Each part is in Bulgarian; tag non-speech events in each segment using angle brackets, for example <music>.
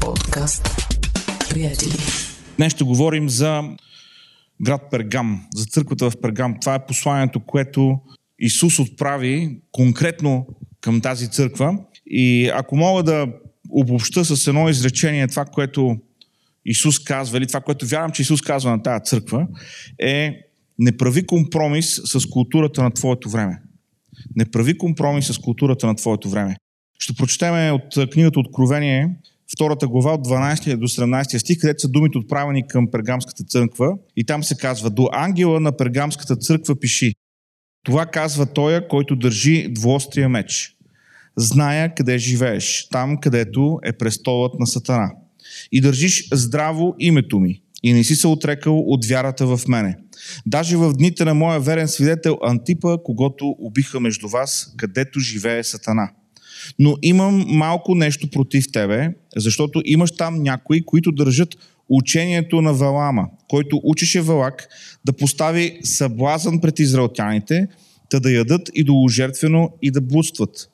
Подкаст. Приятели. Днес ще говорим за град Пергам, за църквата в Пергам. Това е посланието, което Исус отправи конкретно към тази църква. И ако мога да обобща с едно изречение това, което Исус казва, или това, което вярвам, че Исус казва на тази църква, е не прави компромис с културата на твоето време. Не прави компромис с културата на твоето време. Ще прочетем от книгата Откровение, втората глава от 12 до 17 стих, където са думите отправени към Пергамската църква. И там се казва, до ангела на Пергамската църква пиши. Това казва той, който държи двуострия меч. Зная къде живееш, там където е престолът на Сатана. И държиш здраво името ми и не си се отрекал от вярата в мене. Даже в дните на моя верен свидетел Антипа, когато убиха между вас, където живее Сатана. Но имам малко нещо против тебе, защото имаш там някои, които държат учението на Валама, който учеше Валак да постави съблазън пред израелтяните, да да ядат и идоложертвено и да блудстват.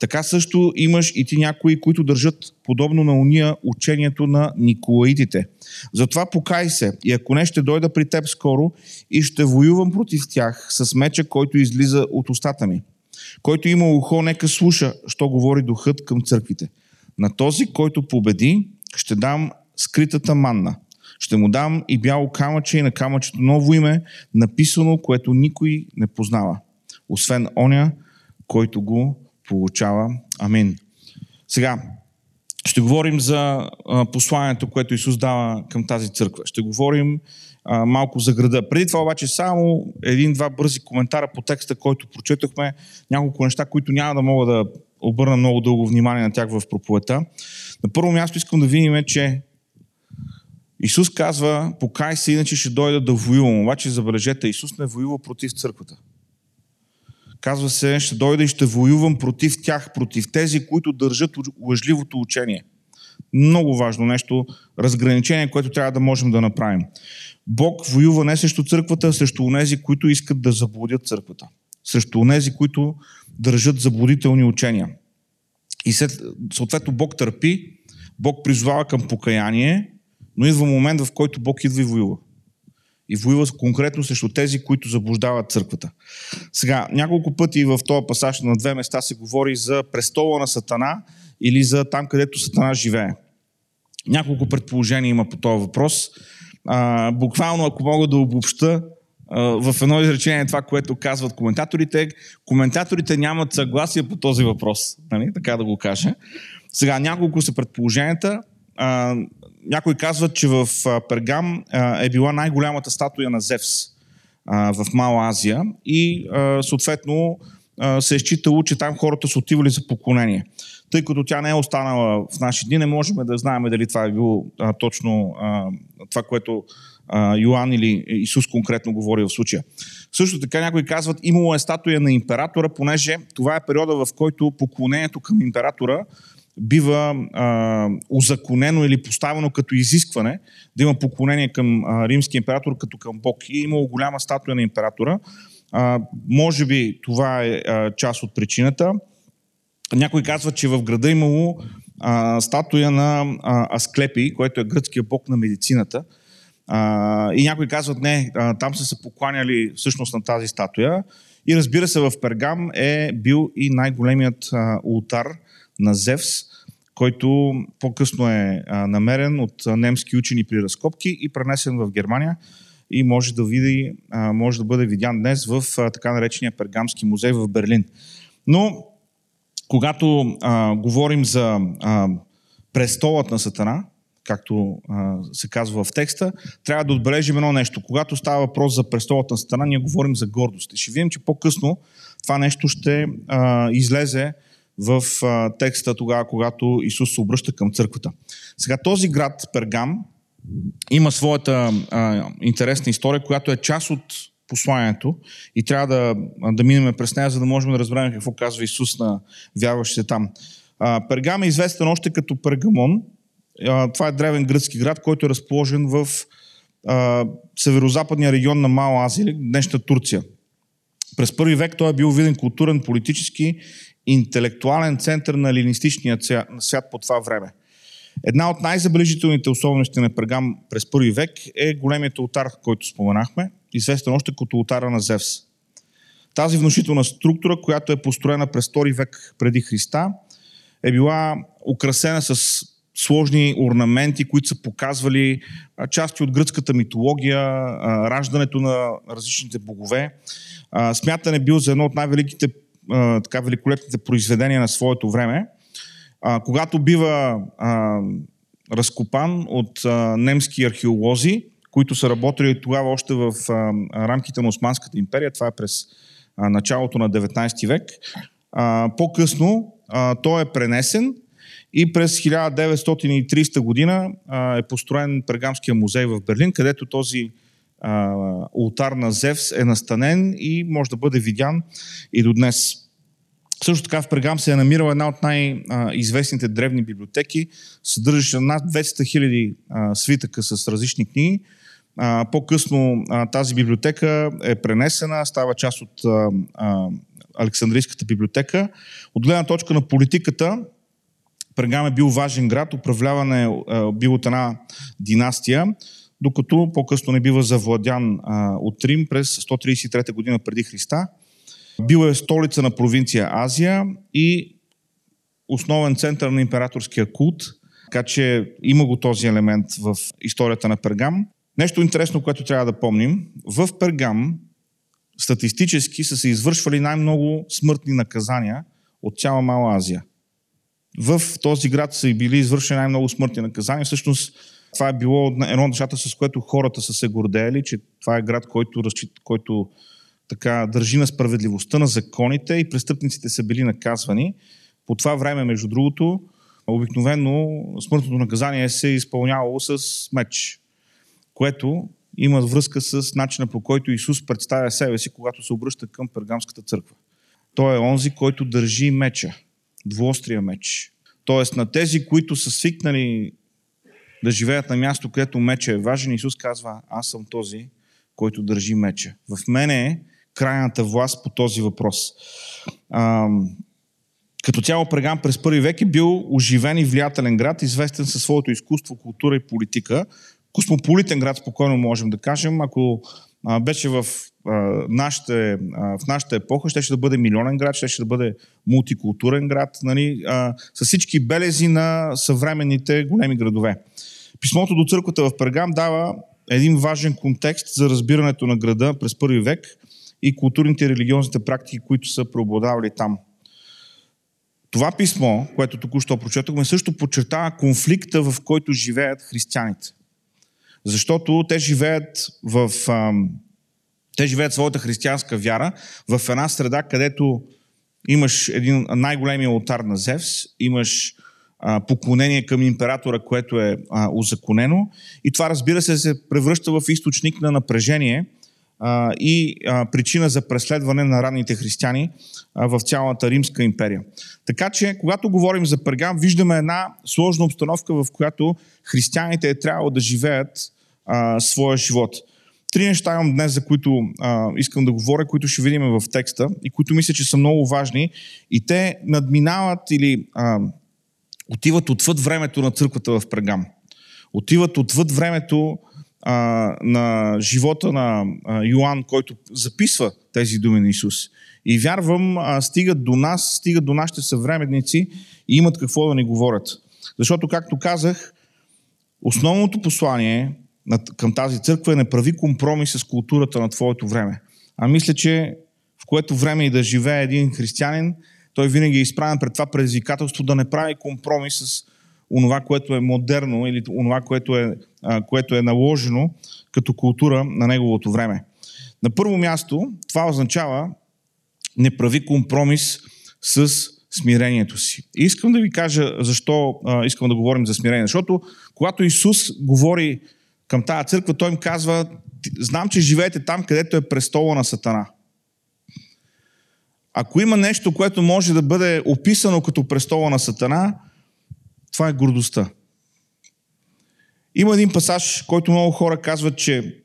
Така също имаш и ти някои, които държат подобно на уния учението на Николаидите. Затова покай се и ако не ще дойда при теб скоро и ще воювам против тях с меча, който излиза от устата ми. Който има ухо, нека слуша, що говори духът към църквите. На този, който победи, ще дам скритата манна. Ще му дам и бяло камъче и на камъчето ново име, написано, което никой не познава. Освен оня, който го получава. Амин. Сега, ще говорим за посланието, което Исус дава към тази църква. Ще говорим а, малко за града. Преди това обаче само един-два бързи коментара по текста, който прочетохме. Няколко неща, които няма да мога да обърна много дълго внимание на тях в проповета. На първо място искам да видим, че Исус казва, покай се, иначе ще дойда да воювам. Обаче забележете, Исус не воюва против църквата. Казва се, ще дойда и ще воювам против тях, против тези, които държат лъжливото учение. Много важно нещо, разграничение, което трябва да можем да направим. Бог воюва не срещу църквата, а срещу онези, които искат да заблудят църквата. Срещу онези, които държат заблудителни учения. И след, съответно Бог търпи, Бог призвава към покаяние, но идва момент, в който Бог идва и воюва и воюва конкретно срещу тези, които заблуждават църквата. Сега, няколко пъти в този пасаж на две места се говори за престола на Сатана или за там, където Сатана живее. Няколко предположения има по този въпрос. А, буквално, ако мога да обобща, в едно изречение това, което казват коментаторите. Коментаторите нямат съгласие по този въпрос, нали? така да го кажа. Сега, няколко са предположенията някои казват, че в Пергам е била най-голямата статуя на Зевс в Мала Азия и съответно се е считало, че там хората са отивали за поклонение. Тъй като тя не е останала в наши дни, не можем да знаем дали това е било а, точно а, това, което а, Йоанн или Исус конкретно говори в случая. Също така някои казват, имало е статуя на императора, понеже това е периода, в който поклонението към императора бива а, узаконено или поставено като изискване да има поклонение към а, римския император като към Бог. И е имало голяма статуя на императора. А, може би това е а, част от причината. Някой казва, че в града имало а, статуя на а, Асклепи, който е гръцкия бог на медицината. А, и някои казват, не, а, там са се покланяли всъщност на тази статуя. И разбира се, в Пергам е бил и най-големият а, ултар – на Зевс, който по-късно е намерен от немски учени при разкопки и пренесен в Германия и може да, види, може да бъде видян днес в така наречения Пергамски музей в Берлин. Но когато а, говорим за а, престолът на Сатана, както а, се казва в текста, трябва да отбележим едно нещо. Когато става въпрос за престолът на Сатана, ние говорим за гордост. И ще видим, че по-късно това нещо ще а, излезе в а, текста тогава, когато Исус се обръща към църквата. Сега този град, Пергам, има своята а, интересна история, която е част от посланието и трябва да, да минем през нея, за да можем да разберем какво казва Исус на вярващите там. А, Пергам е известен още като Пергамон. А, това е древен гръцки град, който е разположен в а, северо-западния регион на Мала Азия, днешната Турция. През първи век той е бил виден културен, политически интелектуален център на елинистичния свят по това време. Една от най-забележителните особености на Пергам през първи век е големият ултар, който споменахме, известен още като ултара на Зевс. Тази внушителна структура, която е построена през втори век преди Христа, е била украсена с сложни орнаменти, които са показвали части от гръцката митология, раждането на различните богове. Смятан е бил за едно от най-великите, така великолепните произведения на своето време. Когато бива разкопан от немски археолози, които са работили тогава още в рамките на Османската империя, това е през началото на 19 век. По-късно той е пренесен и през 1930 година е построен Пергамския музей в Берлин, където този ултар на Зевс е настанен и може да бъде видян и до днес. Също така в Пергам се е намирала една от най-известните древни библиотеки, съдържаща над 200 хиляди свитъка с различни книги. По-късно тази библиотека е пренесена, става част от Александрийската библиотека. От гледна точка на политиката, Пергам е бил важен град, управляван е бил от една династия, докато по-късно не бива завладян от Рим през 133 година преди Христа. Бил е столица на провинция Азия и основен център на императорския култ, така че има го този елемент в историята на Пергам. Нещо интересно, което трябва да помним. В Пергам статистически са се извършвали най-много смъртни наказания от цяла Мала Азия. В този град са и били извършени най-много смъртни наказания. Всъщност това е било едно от нещата, с което хората са се гордеели, че това е град, който, който така, държи на справедливостта на законите и престъпниците са били наказвани. По това време, между другото, обикновено смъртното наказание се е изпълнявало с меч, което има връзка с начина по който Исус представя себе си, когато се обръща към Пергамската църква. Той е онзи, който държи меча, двуострия меч. Тоест на тези, които са свикнали да живеят на място, където меча е важен, Исус казва, аз съм този, който държи меча. В мене е крайната власт по този въпрос. А, като цяло Прегам през първи век е бил оживен и влиятелен град, известен със своето изкуство, култура и политика. Космополитен град, спокойно можем да кажем. Ако а, беше в, а, нашите, а, в нашата епоха, ще, ще да бъде милионен град, ще, ще да бъде мултикултурен град, нали, а, с всички белези на съвременните големи градове. Писмото до църквата в Пергам дава един важен контекст за разбирането на града през първи век и културните и религиозните практики, които са преобладавали там. Това писмо, което току-що прочетохме, също подчертава конфликта, в който живеят християните. Защото те живеят в. те живеят своята християнска вяра в една среда, където имаш един най-големия алтар на Зевс, имаш поклонение към императора, което е узаконено. И това, разбира се, се превръща в източник на напрежение и причина за преследване на ранните християни в цялата Римска империя. Така че, когато говорим за Пергам, виждаме една сложна обстановка, в която християните е трябвало да живеят своя живот. Три неща имам днес, за които а, искам да говоря, които ще видим в текста и които мисля, че са много важни. И те надминават или а, отиват отвъд времето на църквата в Прегам. Отиват отвъд времето а, на живота на а, Йоанн, който записва тези думи на Исус. И вярвам, а, стигат до нас, стигат до нашите съвременници и имат какво да ни говорят. Защото, както казах, основното послание към тази църква е не прави компромис с културата на твоето време. А мисля, че в което време и да живее един християнин, той винаги е изправен пред това предизвикателство да не прави компромис с онова, което е модерно или онова, което е, което е наложено като култура на неговото време. На първо място, това означава не прави компромис с смирението си. И искам да ви кажа защо а, искам да говорим за смирение. Защото когато Исус говори към тази църква, той им казва, знам, че живеете там, където е престола на Сатана. Ако има нещо, което може да бъде описано като престола на Сатана, това е гордостта. Има един пасаж, който много хора казват, че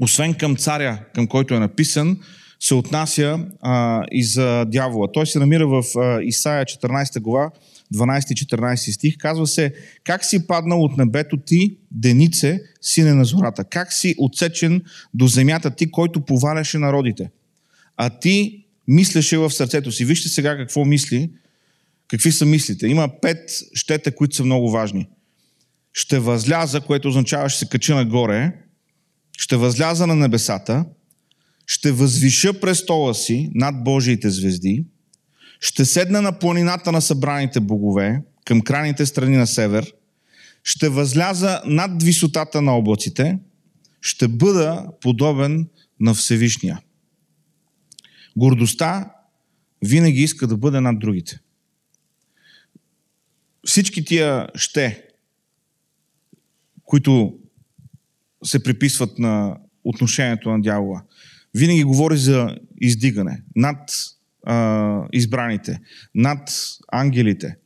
освен към царя, към който е написан, се отнася а, и за дявола. Той се намира в а, Исаия 14 глава, 12-14 стих, казва се, как си паднал от небето ти, денице, сине на зората? Как си отсечен до земята ти, който поваляше народите? А ти мислеше в сърцето си. Вижте сега какво мисли, какви са мислите. Има пет щета, които са много важни. Ще възляза, което означава ще се кача нагоре, ще възляза на небесата, ще възвиша престола си над Божиите звезди, ще седна на планината на събраните богове, към крайните страни на север, ще възляза над висотата на облаците, ще бъда подобен на Всевишния. Гордостта винаги иска да бъде над другите. Всички тия ще, които се приписват на отношението на дявола, винаги говори за издигане над а, избраните, над ангелите,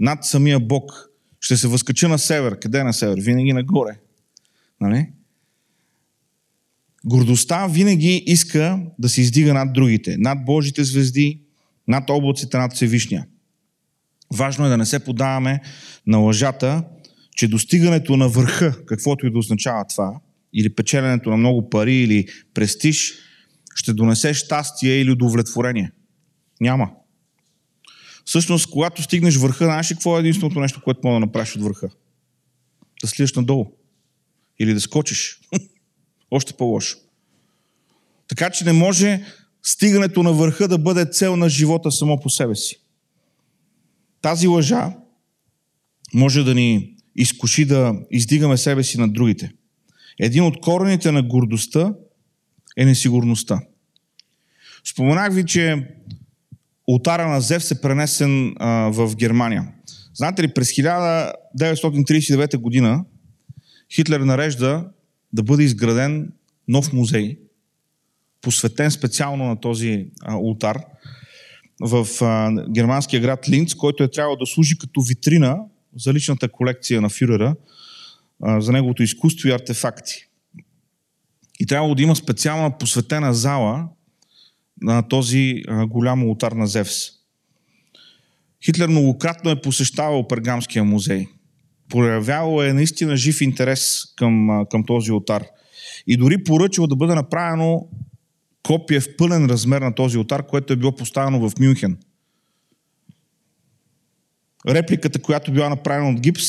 над самия Бог. Ще се възкача на север. Къде е на север? Винаги нагоре. Нали? Гордостта винаги иска да се издига над другите, над Божите звезди, над облаците, над Всевишния. Важно е да не се подаваме на лъжата, че достигането на върха, каквото и да означава това, или печеленето на много пари, или престиж, ще донесе щастие или удовлетворение. Няма. Всъщност, когато стигнеш върха, знаеш какво е единственото нещо, което мога да направиш от върха? Да слизаш надолу. Или да скочиш. <laughs> Още по-лошо. Така че не може стигането на върха да бъде цел на живота само по себе си. Тази лъжа може да ни изкуши да издигаме себе си над другите. Един от корените на гордостта е несигурността. Споменах ви, че ултара на Зев е пренесен а, в Германия. Знаете ли, през 1939 година Хитлер нарежда да бъде изграден нов музей, посветен специално на този ултар в германския град Линц, който е трябвало да служи като витрина за личната колекция на фюрера, за неговото изкуство и артефакти. И трябвало да има специална посветена зала на този голям ултар на Зевс. Хитлер многократно е посещавал Пергамския музей. Проявявал е наистина жив интерес към, към този ултар. И дори поръчал да бъде направено копие в пълен размер на този ултар, което е било поставено в Мюнхен. Репликата, която била направена от гипс,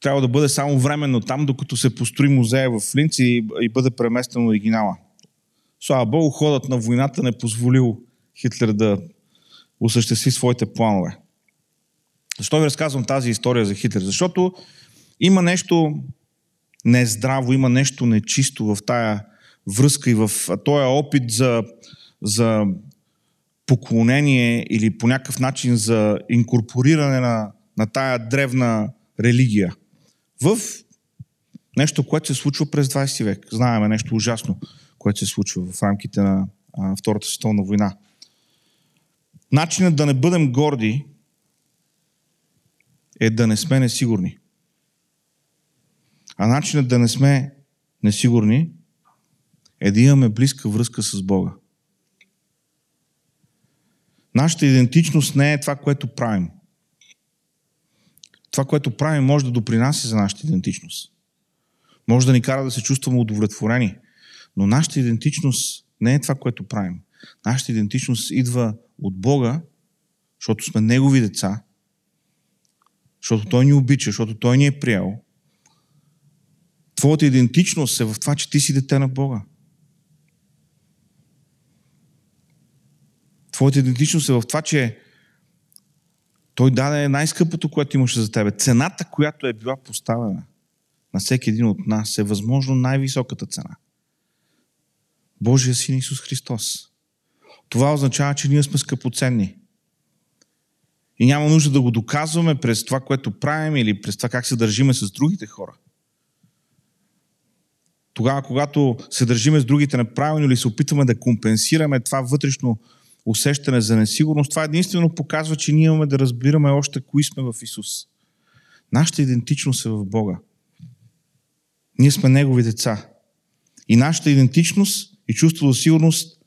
трябва да бъде само временно там, докато се построи музея в Линц и, и бъде преместен оригинала. Слава Богу, ходът на войната не позволил Хитлер да осъществи своите планове. Защо ви разказвам тази история за Хитлер? Защото има нещо нездраво, има нещо нечисто в тая връзка и в този опит за, за поклонение или по някакъв начин за инкорпориране на, на тая древна религия в нещо, което се случва през 20 век. Знаеме нещо ужасно, което се случва в рамките на а, Втората световна война. Начинът да не бъдем горди е да не сме несигурни. А начинът да не сме несигурни е да имаме близка връзка с Бога. Нашата идентичност не е това, което правим. Това, което правим, може да допринася за нашата идентичност. Може да ни кара да се чувстваме удовлетворени. Но нашата идентичност не е това, което правим. Нашата идентичност идва от Бога, защото сме Негови деца, защото Той ни обича, защото Той ни е приел. Твоята идентичност е в това, че ти си дете на Бога. Твоята идентичност е в това, че той даде най-скъпото, което имаше за тебе. Цената, която е била поставена на всеки един от нас, е възможно най-високата цена. Божия син Исус Христос. Това означава, че ние сме скъпоценни. И няма нужда да го доказваме през това, което правим или през това как се държиме с другите хора. Тогава, когато се държиме с другите неправилно или се опитваме да компенсираме това вътрешно усещане за несигурност, това единствено показва, че ние имаме да разбираме още кои сме в Исус. Нашата идентичност е в Бога. Ние сме Негови деца. И нашата идентичност и чувство за сигурност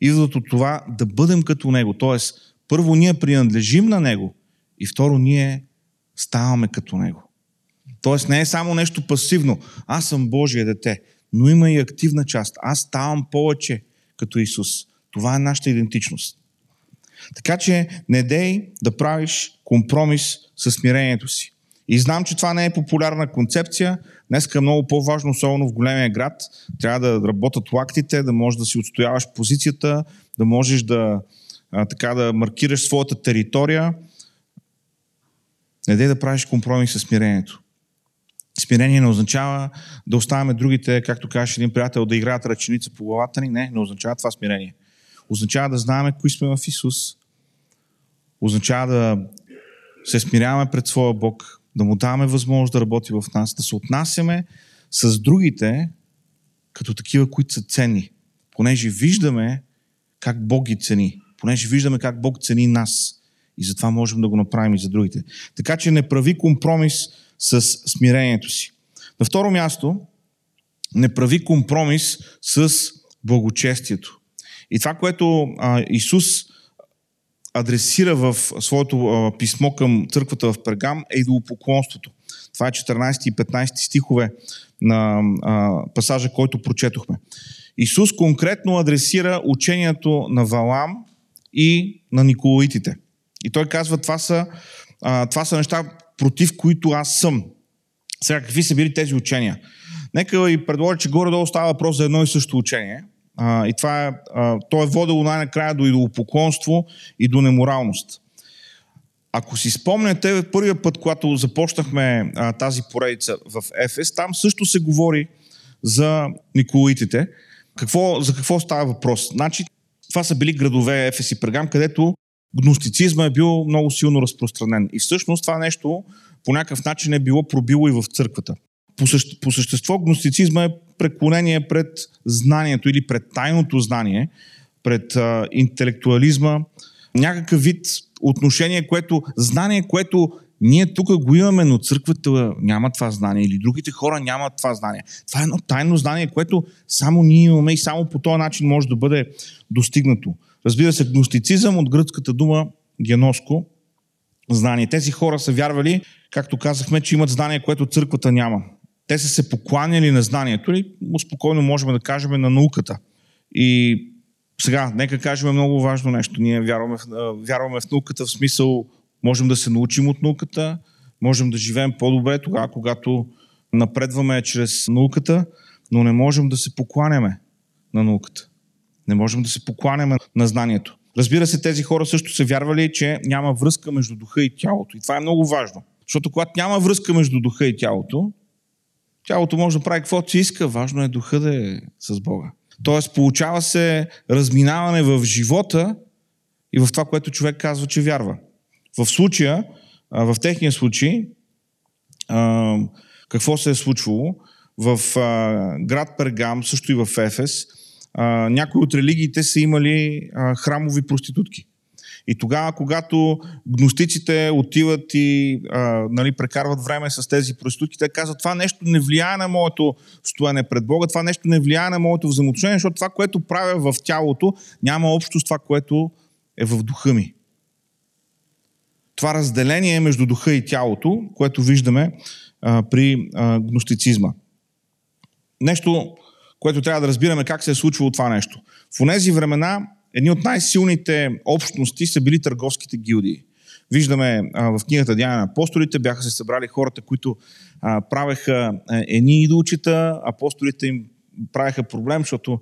идват от това да бъдем като Него. Тоест, първо ние принадлежим на Него И второ, ние ставаме като Него. Тоест не е само нещо пасивно. Аз съм Божие дете, но има и активна част. Аз ставам повече като Исус. Това е нашата идентичност. Така че не дей да правиш компромис с смирението си. И знам, че това не е популярна концепция. Днес е много по-важно, особено в големия град. Трябва да работят лактите, да можеш да си отстояваш позицията, да можеш да, така, да маркираш своята територия. Не дей да правиш компромис с смирението. Смирение не означава да оставяме другите, както каже един приятел, да играят ръченица по главата ни. Не, не означава това смирение. Означава да знаем кои сме в Исус. Означава да се смиряваме пред своя Бог, да му даваме възможност да работи в нас, да се отнасяме с другите като такива, които са ценни. Понеже виждаме как Бог ги цени. Понеже виждаме как Бог цени нас. И затова можем да го направим и за другите. Така че не прави компромис с смирението си. На второ място, не прави компромис с благочестието. И това, което а, Исус адресира в своето а, писмо към църквата в Пергам е идолопоклонството. Това е 14 и 15 стихове на а, пасажа, който прочетохме. Исус конкретно адресира учението на Валам и на Николаитите. И той казва, това са, а, това са неща, против които аз съм. Сега, какви са били тези учения? Нека ви предложа, че горе-долу става въпрос за едно и също учение. И това е, а, то е водело най-накрая до идолопоклонство и до неморалност. Ако си спомняте, първия път, когато започнахме а, тази поредица в Ефес, там също се говори за Николаитите. Какво, за какво става въпрос? Значи, това са били градове Ефес и Пергам, където гностицизма е бил много силно разпространен. И всъщност това нещо по някакъв начин е било пробило и в църквата. По, съще, по същество гностицизма е преклонение пред знанието или пред тайното знание, пред а, интелектуализма, някакъв вид отношение, което, знание, което ние тук го имаме, но църквата няма това знание или другите хора нямат това знание. Това е едно тайно знание, което само ние имаме и само по този начин може да бъде достигнато. Разбира се, гностицизъм от гръцката дума геноско, знание. Тези хора са вярвали, както казахме, че имат знание, което църквата няма. Те са се покланяли на знанието или спокойно можем да кажем на науката. И сега, нека кажем много важно нещо. Ние вярваме в, вярваме в науката в смисъл, можем да се научим от науката, можем да живеем по-добре тогава, когато напредваме чрез науката, но не можем да се покланяме на науката. Не можем да се покланяме на знанието. Разбира се, тези хора също са вярвали, че няма връзка между духа и тялото. И това е много важно. Защото когато няма връзка между духа и тялото, тялото може да прави каквото си иска, важно е духа да е с Бога. Тоест, получава се разминаване в живота и в това, което човек казва, че вярва. В случая, в техния случай, какво се е случвало? В град Пергам, също и в Ефес, някои от религиите са имали храмови проститутки. И тогава, когато гностиците отиват и а, нали, прекарват време с тези проститутки, те казват, това нещо не влияе на моето стоене пред Бога, това нещо не влияе на моето взаимоотношение, защото това, което правя в тялото, няма общо с това, което е в духа ми. Това разделение между духа и тялото, което виждаме а, при а, гностицизма. Нещо, което трябва да разбираме как се е случвало това нещо. В тези времена едни от най-силните общности са били търговските гилдии. Виждаме а, в книгата Дяна на апостолите, бяха се събрали хората, които а, правеха едни идолчета, апостолите им правеха проблем, защото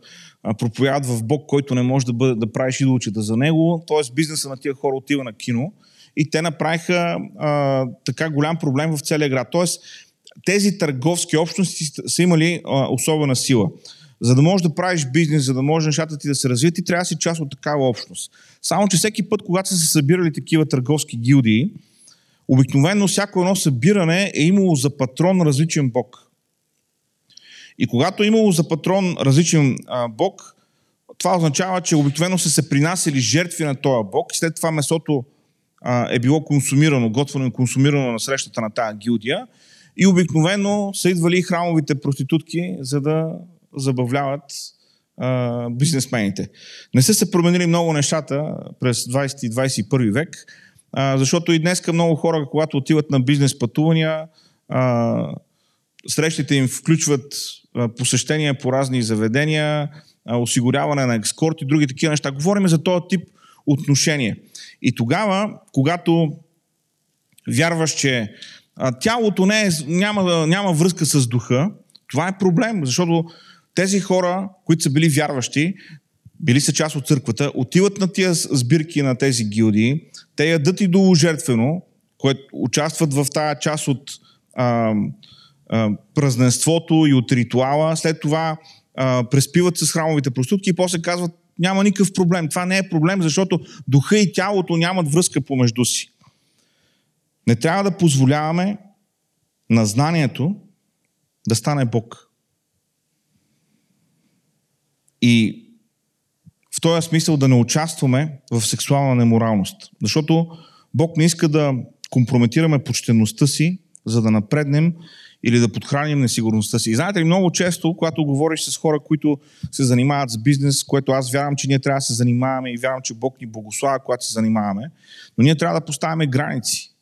проповядат в Бог, който не може да, бъде, да правиш идолчета за него, т.е. бизнеса на тия хора отива на кино и те направиха а, така голям проблем в целия град. Т.е. тези търговски общности са имали а, особена сила. За да можеш да правиш бизнес, за да може нещата ти да се развият, ти трябва да си част от такава общност. Само, че всеки път, когато са се събирали такива търговски гилдии, обикновено всяко едно събиране е имало за патрон различен бог. И когато е имало за патрон различен а, бог, това означава, че обикновено са се принасяли жертви на този бог и след това месото а, е било консумирано, готвено и консумирано на срещата на тази гилдия. И обикновено са идвали храмовите проститутки, за да забавляват а, бизнесмените. Не са се променили много нещата през 20 и 21 век. а, защото и днес много хора, когато отиват на бизнес пътувания, а, срещите им включват а, посещения по разни заведения, а, осигуряване на екскорт и други такива неща. Говорим за този тип отношение. И тогава, когато вярваш, че а, тялото не е, няма, няма връзка с духа, това е проблем, защото тези хора, които са били вярващи, били са част от църквата, отиват на тия сбирки на тези гилдии, те ядат и долу жертвено, което участват в тая част от а, а, празненството и от ритуала, след това а, преспиват с храмовите проститутки и после казват, няма никакъв проблем. Това не е проблем, защото духа и тялото нямат връзка помежду си. Не трябва да позволяваме на знанието да стане Бог. И в този смисъл да не участваме в сексуална неморалност. Защото Бог не иска да компрометираме почтеността си, за да напреднем или да подхраним несигурността си. И знаете ли, много често, когато говориш с хора, които се занимават с бизнес, което аз вярвам, че ние трябва да се занимаваме и вярвам, че Бог ни благославя, когато се занимаваме, но ние трябва да поставяме граници.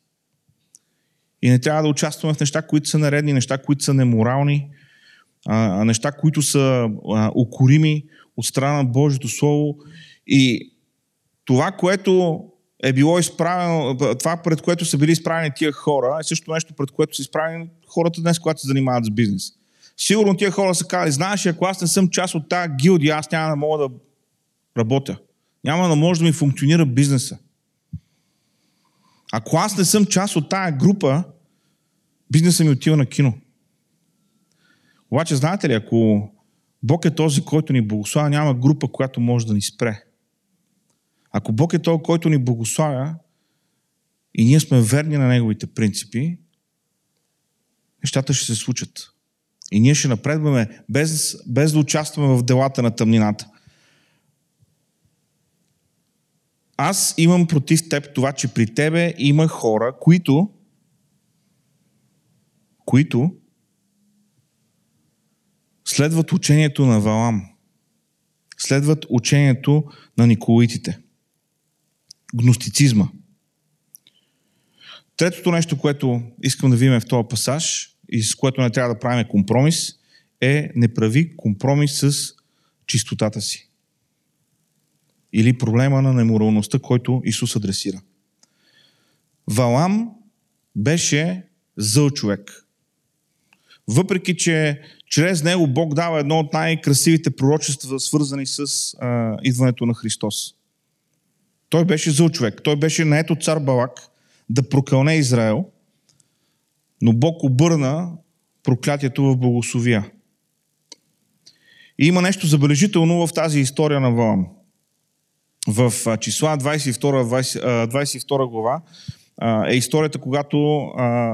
И не трябва да участваме в неща, които са наредни, неща, които са неморални, а, неща, които са а, укорими от страна на Божието Слово. И това, което е било изправено, това пред което са били изправени тия хора, е също нещо, пред което са изправени хората днес, когато се занимават с бизнес. Сигурно тия хора са казали, знаеш, ако аз не съм част от тази гилдия, аз няма да мога да работя. Няма да може да ми функционира бизнеса. Ако аз не съм част от тая група, бизнеса ми отива на кино. Обаче, знаете ли, ако Бог е този, който ни благославя, няма група, която може да ни спре. Ако Бог е този, който ни благославя и ние сме верни на Неговите принципи, нещата ще се случат. И ние ще напредваме без, без да участваме в делата на тъмнината. Аз имам против теб това, че при тебе има хора, които които следват учението на Валам. Следват учението на Николитите. Гностицизма. Третото нещо, което искам да видим в този пасаж и с което не трябва да правим компромис, е не прави компромис с чистотата си. Или проблема на неморалността, който Исус адресира. Валам беше зъл човек. Въпреки, че чрез него Бог дава едно от най-красивите пророчества, свързани с а, идването на Христос. Той беше зъл човек. Той беше наед от цар Балак да прокълне Израел, но Бог обърна проклятието в благословия. И има нещо забележително в тази история на Валам. В числа 22, 20, 22 глава е историята, когато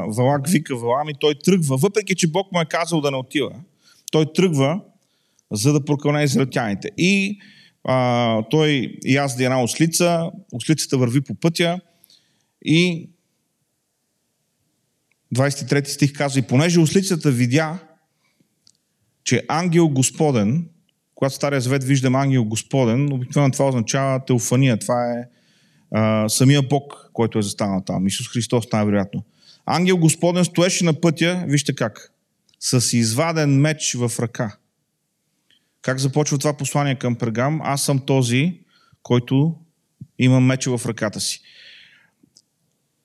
Валак вика Валам и той тръгва, въпреки че Бог му е казал да не отива, той тръгва, за да прокълне израелтяните. И а, той язди една ослица, ослицата върви по пътя и 23 стих казва, и понеже ослицата видя, че ангел Господен, когато Стария Завет виждам ангел Господен, обикновено това означава теофания, това е а, самия Бог, който е застанал там, Исус Христос най-вероятно. Ангел Господен стоеше на пътя, вижте как, с изваден меч в ръка. Как започва това послание към Пергам? Аз съм този, който има меча в ръката си.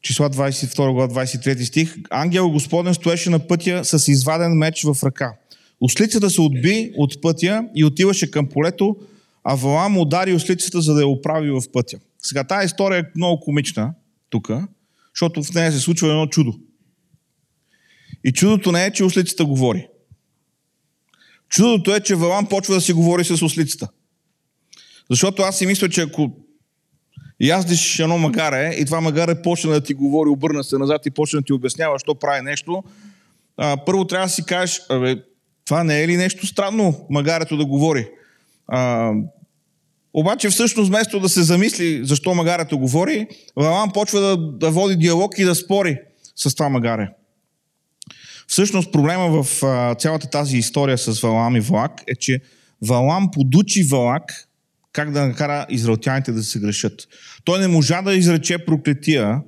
Числа 22 глава, 23 стих. Ангел Господен стоеше на пътя с изваден меч в ръка. Ослицата се отби от пътя и отиваше към полето, а Валам удари ослицата, за да я оправи в пътя. Сега тази история е много комична тук, защото в нея се случва едно чудо. И чудото не е, че ослицата говори. Чудото е, че Валам почва да си говори с ослицата. Защото аз си мисля, че ако яздиш едно магаре и това магаре почне да ти говори, обърна се назад и почне да ти обяснява, що прави нещо, а, първо трябва да си кажеш, това не е ли нещо странно, магарето да говори? А, обаче всъщност вместо да се замисли защо магарето говори, Валам почва да, да води диалог и да спори с това магаре. Всъщност проблема в а, цялата тази история с Валам и Валак е, че Валам подучи Валак как да накара израелтяните да се грешат. Той не можа да изрече проклетия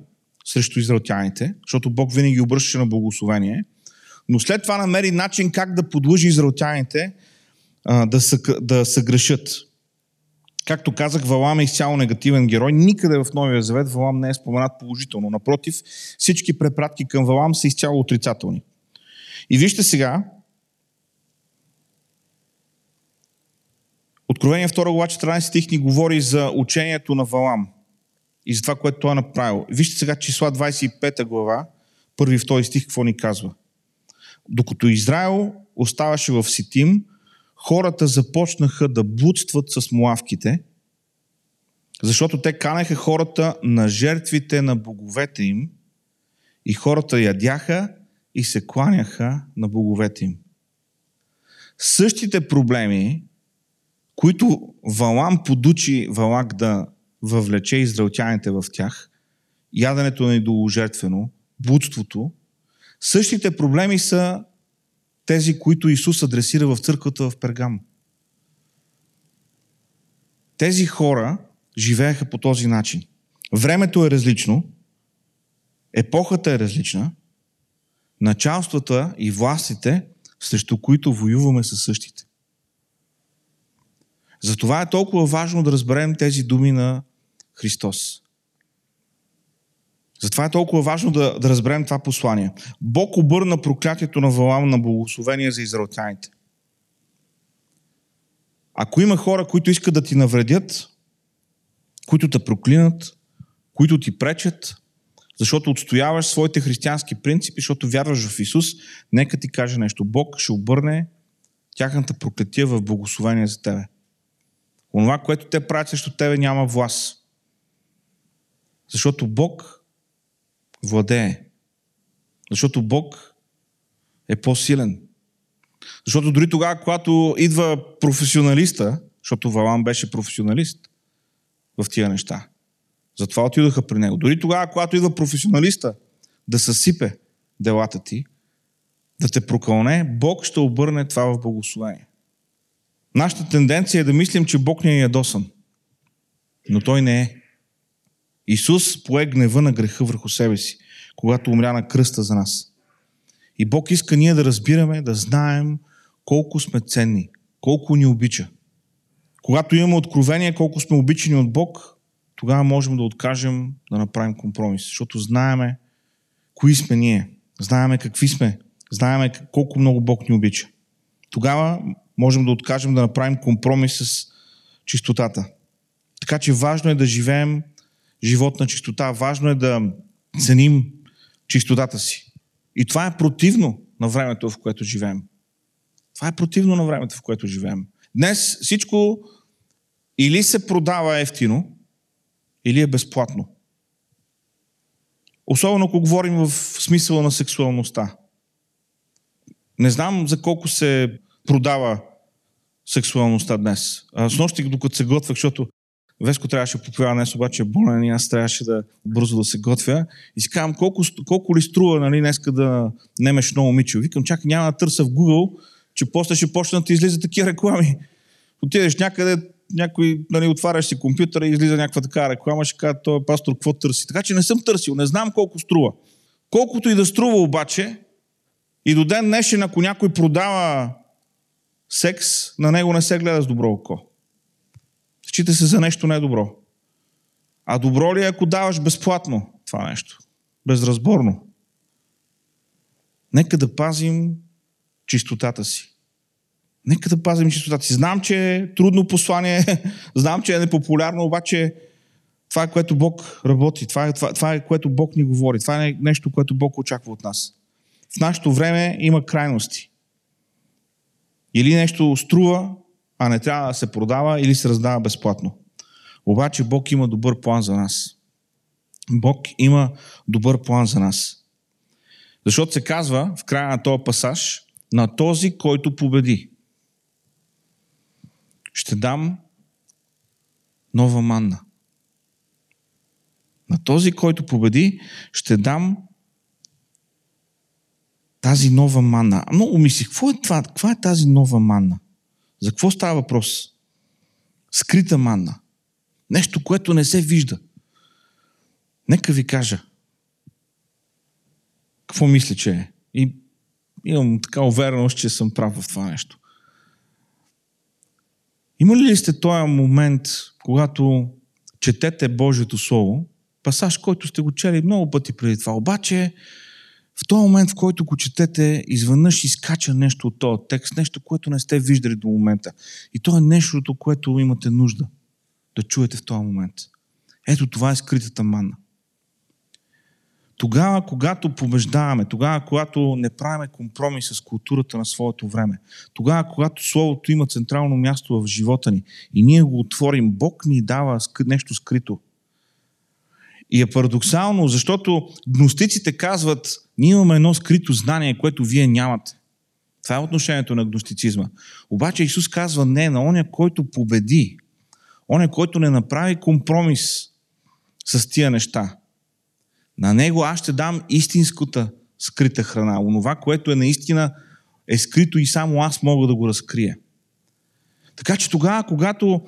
срещу израелтяните, защото Бог винаги обръщаше на благословение, но след това намери начин как да подлъжи израелтяните да, са, да се грешат. Както казах, Валам е изцяло негативен герой. Никъде в Новия Завет Валам не е споменат положително. Напротив, всички препратки към Валам са изцяло отрицателни. И вижте сега, Откровение 2 глава 14 стих ни говори за учението на Валам и за това, което той е направил. Вижте сега числа 25 глава, първи и втори стих, какво ни казва. Докато Израел оставаше в Ситим, хората започнаха да блудстват с муавките, защото те канеха хората на жертвите на боговете им и хората ядяха и се кланяха на боговете им. Същите проблеми, които Валам подучи Валак да въвлече израелтяните в тях, яденето на идоложертвено, будството, същите проблеми са тези, които Исус адресира в църквата в Пергам. Тези хора живееха по този начин. Времето е различно, епохата е различна, началствата и властите, срещу които воюваме са същите. Затова е толкова важно да разберем тези думи на Христос. Затова е толкова важно да, да разберем това послание. Бог обърна проклятието на Валам на благословение за израелтяните. Ако има хора, които искат да ти навредят, които те проклинат, които ти пречат, защото отстояваш своите християнски принципи, защото вярваш в Исус, нека ти каже нещо. Бог ще обърне тяхната проклетия в благословение за тебе. Онова, което те правят срещу тебе, няма власт. Защото Бог владее. Защото Бог е по-силен. Защото дори тогава, когато идва професионалиста, защото Валам беше професионалист в тия неща, затова отидоха при него. Дори тогава, когато идва професионалиста да съсипе делата ти, да те прокълне, Бог ще обърне това в благословение. Нашата тенденция е да мислим, че Бог не е ядосан. Но Той не е. Исус пое гнева на греха върху себе си, когато умря на кръста за нас. И Бог иска ние да разбираме, да знаем колко сме ценни, колко ни обича. Когато имаме откровение колко сме обичани от Бог, тогава можем да откажем да направим компромис, защото знаеме кои сме ние, знаеме какви сме, знаеме колко много Бог ни обича. Тогава можем да откажем да направим компромис с чистотата. Така че важно е да живеем живот на чистота. Важно е да ценим чистотата си. И това е противно на времето, в което живеем. Това е противно на времето, в което живеем. Днес всичко или се продава ефтино, или е безплатно. Особено ако говорим в смисъла на сексуалността. Не знам за колко се продава сексуалността днес. А, с нощи, докато се готвях, защото Веско трябваше поповява днес, обаче е болен и аз трябваше да бързо да се готвя. И си казвам, колко, колко ли струва нали, днеска да немеш много момиче. Викам, чакай, няма да търся в Google, че после ще почнат да излизат такива реклами. Отидеш някъде, някой, нали, отваряш си компютъра и излиза някаква така реклама, ще кажа, той пастор, какво търси. Така че не съм търсил, не знам колко струва. Колкото и да струва обаче, и до ден днешен, ако някой продава секс, на него не се гледа с добро око. Счита се за нещо недобро. А добро ли е, ако даваш безплатно това нещо? Безразборно. Нека да пазим чистотата си. Нека да пазим чистотата си. Знам, че е трудно послание, <laughs> знам, че е непопулярно, обаче това е което Бог работи, това е, това, това е което Бог ни говори, това е нещо, което Бог очаква от нас. В нашето време има крайности. Или нещо струва, а не трябва да се продава или се раздава безплатно. Обаче Бог има добър план за нас. Бог има добър план за нас. Защото се казва в края на този пасаж на този, който победи. Ще дам нова манна. На този, който победи, ще дам тази нова манна. Много мислих, какво е това? Каква е тази нова манна? За какво става въпрос? скрита манна. Нещо, което не се вижда. Нека ви кажа. Какво мисля, че е? И имам така увереност, че съм прав в това нещо. Има ли сте този момент, когато четете Божието Слово, пасаж, който сте го чели много пъти преди това, обаче в този момент, в който го четете, изведнъж изкача нещо от този текст, нещо, което не сте виждали до момента. И то е нещото, което имате нужда да чуете в този момент. Ето това е скритата манна. Тогава, когато побеждаваме, тогава, когато не правиме компромис с културата на своето време, тогава, когато Словото има централно място в живота ни и ние го отворим, Бог ни дава нещо скрито. И е парадоксално, защото гностиците казват, ние имаме едно скрито знание, което вие нямате. Това е отношението на гностицизма. Обаче Исус казва не на оня, който победи. Оня, който не направи компромис с тия неща. На него аз ще дам истинската скрита храна. Онова, което е наистина е скрито и само аз мога да го разкрия. Така че тогава, когато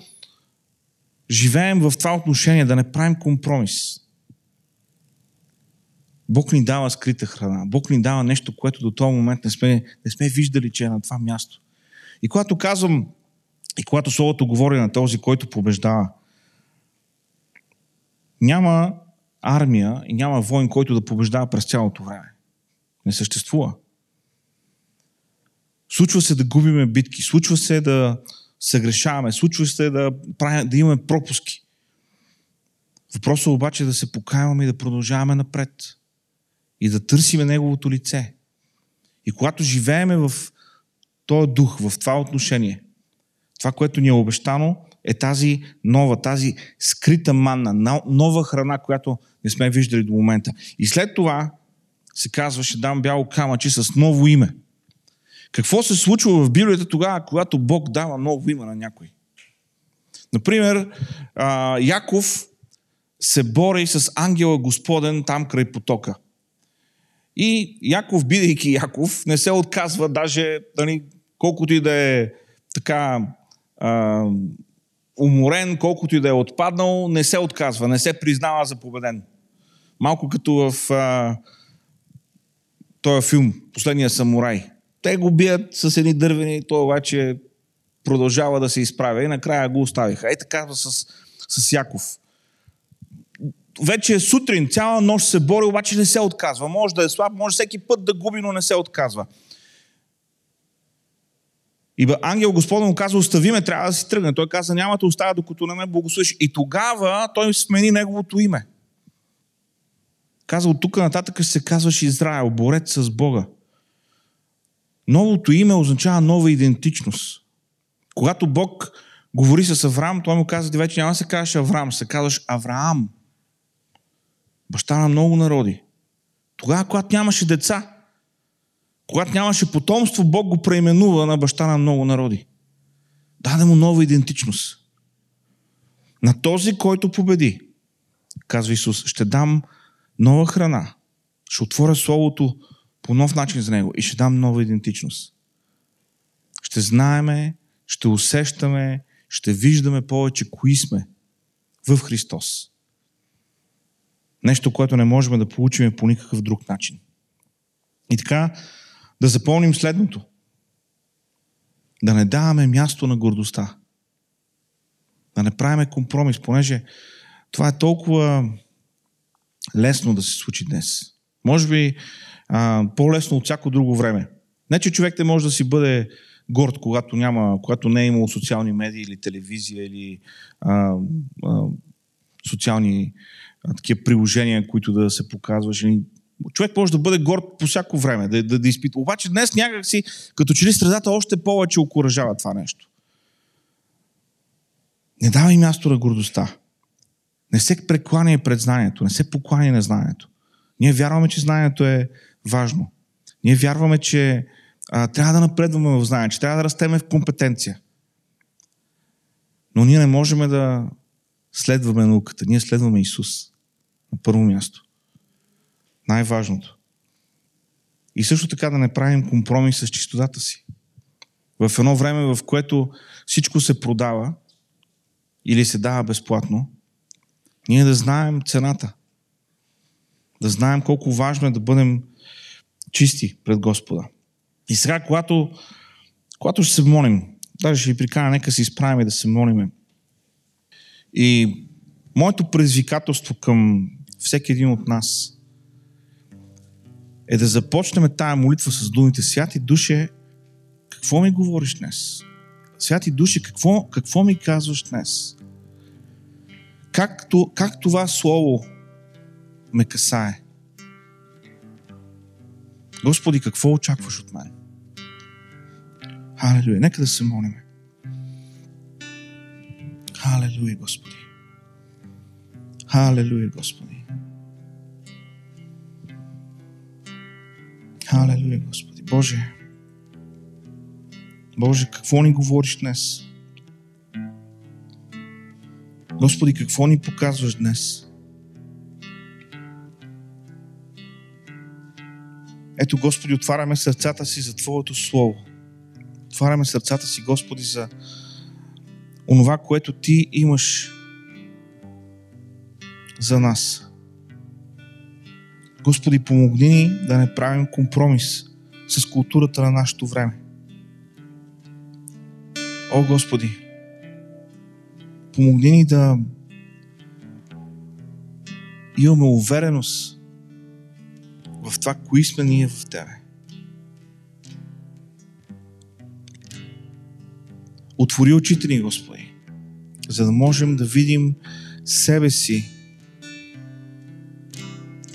живеем в това отношение, да не правим компромис, Бог ни дава скрита храна. Бог ни дава нещо, което до този момент не сме, не сме виждали, че е на това място. И когато казвам, и когато Словото говори на този, който побеждава, няма армия и няма войн, който да побеждава през цялото време. Не съществува. Случва се да губиме битки, случва се да се грешаваме, случва се да, правим, да имаме пропуски. Въпросът е обаче да се покаяваме и да продължаваме напред. И да търсиме Неговото лице. И когато живееме в този дух, в това отношение, това, което ни е обещано, е тази нова, тази скрита манна, нова храна, която не сме виждали до момента. И след това се казва, ще дам бяло камъче с ново име. Какво се случва в Библията тогава, когато Бог дава ново име на някой? Например, Яков се бори с ангела Господен там край потока. И Яков, бидейки Яков, не се отказва даже, дали, колкото и да е така уморен, колкото и да е отпаднал, не се отказва, не се признава за победен. Малко като в а, този филм, Последния самурай. Те го бият с едни дървени, той обаче продължава да се изправя и накрая го оставиха. Ей така с, с Яков. Вече е сутрин, цяла нощ се бори, обаче не се отказва. Може да е слаб, може всеки път да губи, но не се отказва. И ангел Господа му каза, остави ме, трябва да си тръгне. Той каза, няма да оставя, докато не ме благословиш. И тогава той смени неговото име. Каза, от тук нататък се казваш Израел, борец с Бога. Новото име означава нова идентичност. Когато Бог говори с Авраам, той му каза, вече няма да се казваш Авраам, се казваш Авраам. Баща на много народи. Тогава, когато нямаше деца, когато нямаше потомство, Бог го преименува на баща на много народи. Даде му нова идентичност. На този, който победи, казва Исус, ще дам нова храна. Ще отворя Словото по нов начин за него и ще дам нова идентичност. Ще знаеме, ще усещаме, ще виждаме повече кои сме в Христос. Нещо, което не можем да получим по никакъв друг начин. И така, да запомним следното. Да не даваме място на гордостта. Да не правиме компромис, понеже това е толкова лесно да се случи днес. Може би а, по-лесно от всяко друго време. Не, че човек не може да си бъде горд, когато, няма, когато не е имал социални медии или телевизия или а, а, социални а, такива приложения, които да се показваш. Човек може да бъде горд по всяко време, да, да, да изпитва. Обаче днес някакси, като че ли средата още повече окоръжава това нещо. Не давай място на гордостта. Не се прекланяй пред знанието, не се покланяй на знанието. Ние вярваме, че знанието е важно. Ние вярваме, че а, трябва да напредваме в знание, че трябва да растеме в компетенция. Но ние не можем да следваме науката. Ние следваме Исус. На първо място. Най-важното. И също така да не правим компромис с чистотата си. В едно време, в което всичко се продава, или се дава безплатно, ние да знаем цената. Да знаем колко важно е да бъдем чисти пред Господа. И сега, когато, когато ще се молим, даже ще ви прикана, нека се изправим и да се молиме. И моето предизвикателство към всеки един от нас е да започнем тая молитва с думите Святи Душе, какво ми говориш днес? Святи Душе, какво, какво ми казваш днес? Как, как това слово ме касае? Господи, какво очакваш от мен? Халелуя. Нека да се молиме. Халелуя, Господи. Халелуя, Господи. Халелуя, Господи. Боже, Боже, какво ни говориш днес? Господи, какво ни показваш днес? Ето, Господи, отваряме сърцата си за Твоето Слово. Отваряме сърцата си, Господи, за онова, което Ти имаш за нас. Господи, помогни ни да не правим компромис с културата на нашето време. О, Господи, помогни ни да имаме увереност в това, кои сме ние в Тебе. Отвори очите ни, Господи, за да можем да видим себе си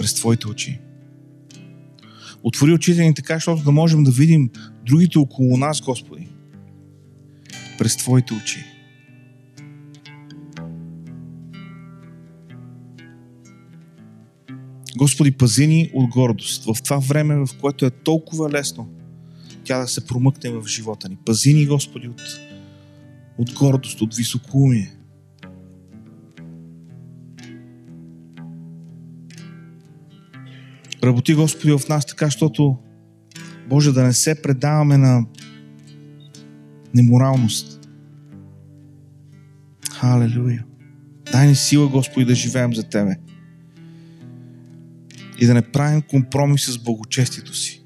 през Твоите очи. Отвори очите ни така, защото да можем да видим другите около нас, Господи, през Твоите очи. Господи, пази ни от гордост в това време, в което е толкова лесно тя да се промъкне в живота ни. Пази ни, Господи, от, от гордост, от високоумие. Работи, Господи, в нас така, защото Боже, да не се предаваме на неморалност. Халелуя. Дай ни сила, Господи, да живеем за Тебе. И да не правим компромис с благочестието си.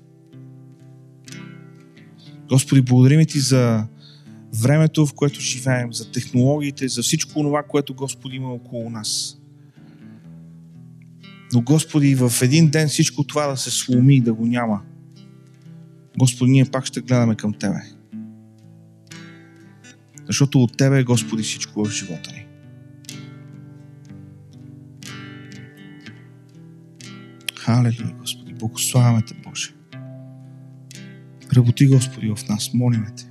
Господи, благодарим Ти за времето, в което живеем, за технологиите, за всичко това, което Господи има около нас. Но Господи, в един ден всичко това да се сломи и да го няма. Господи, ние пак ще гледаме към Тебе. Защото от Тебе, Господи, всичко в живота ни. Халелуя, Господи. Благославяме Те, Боже. Работи, Господи, в нас. Молиме Те.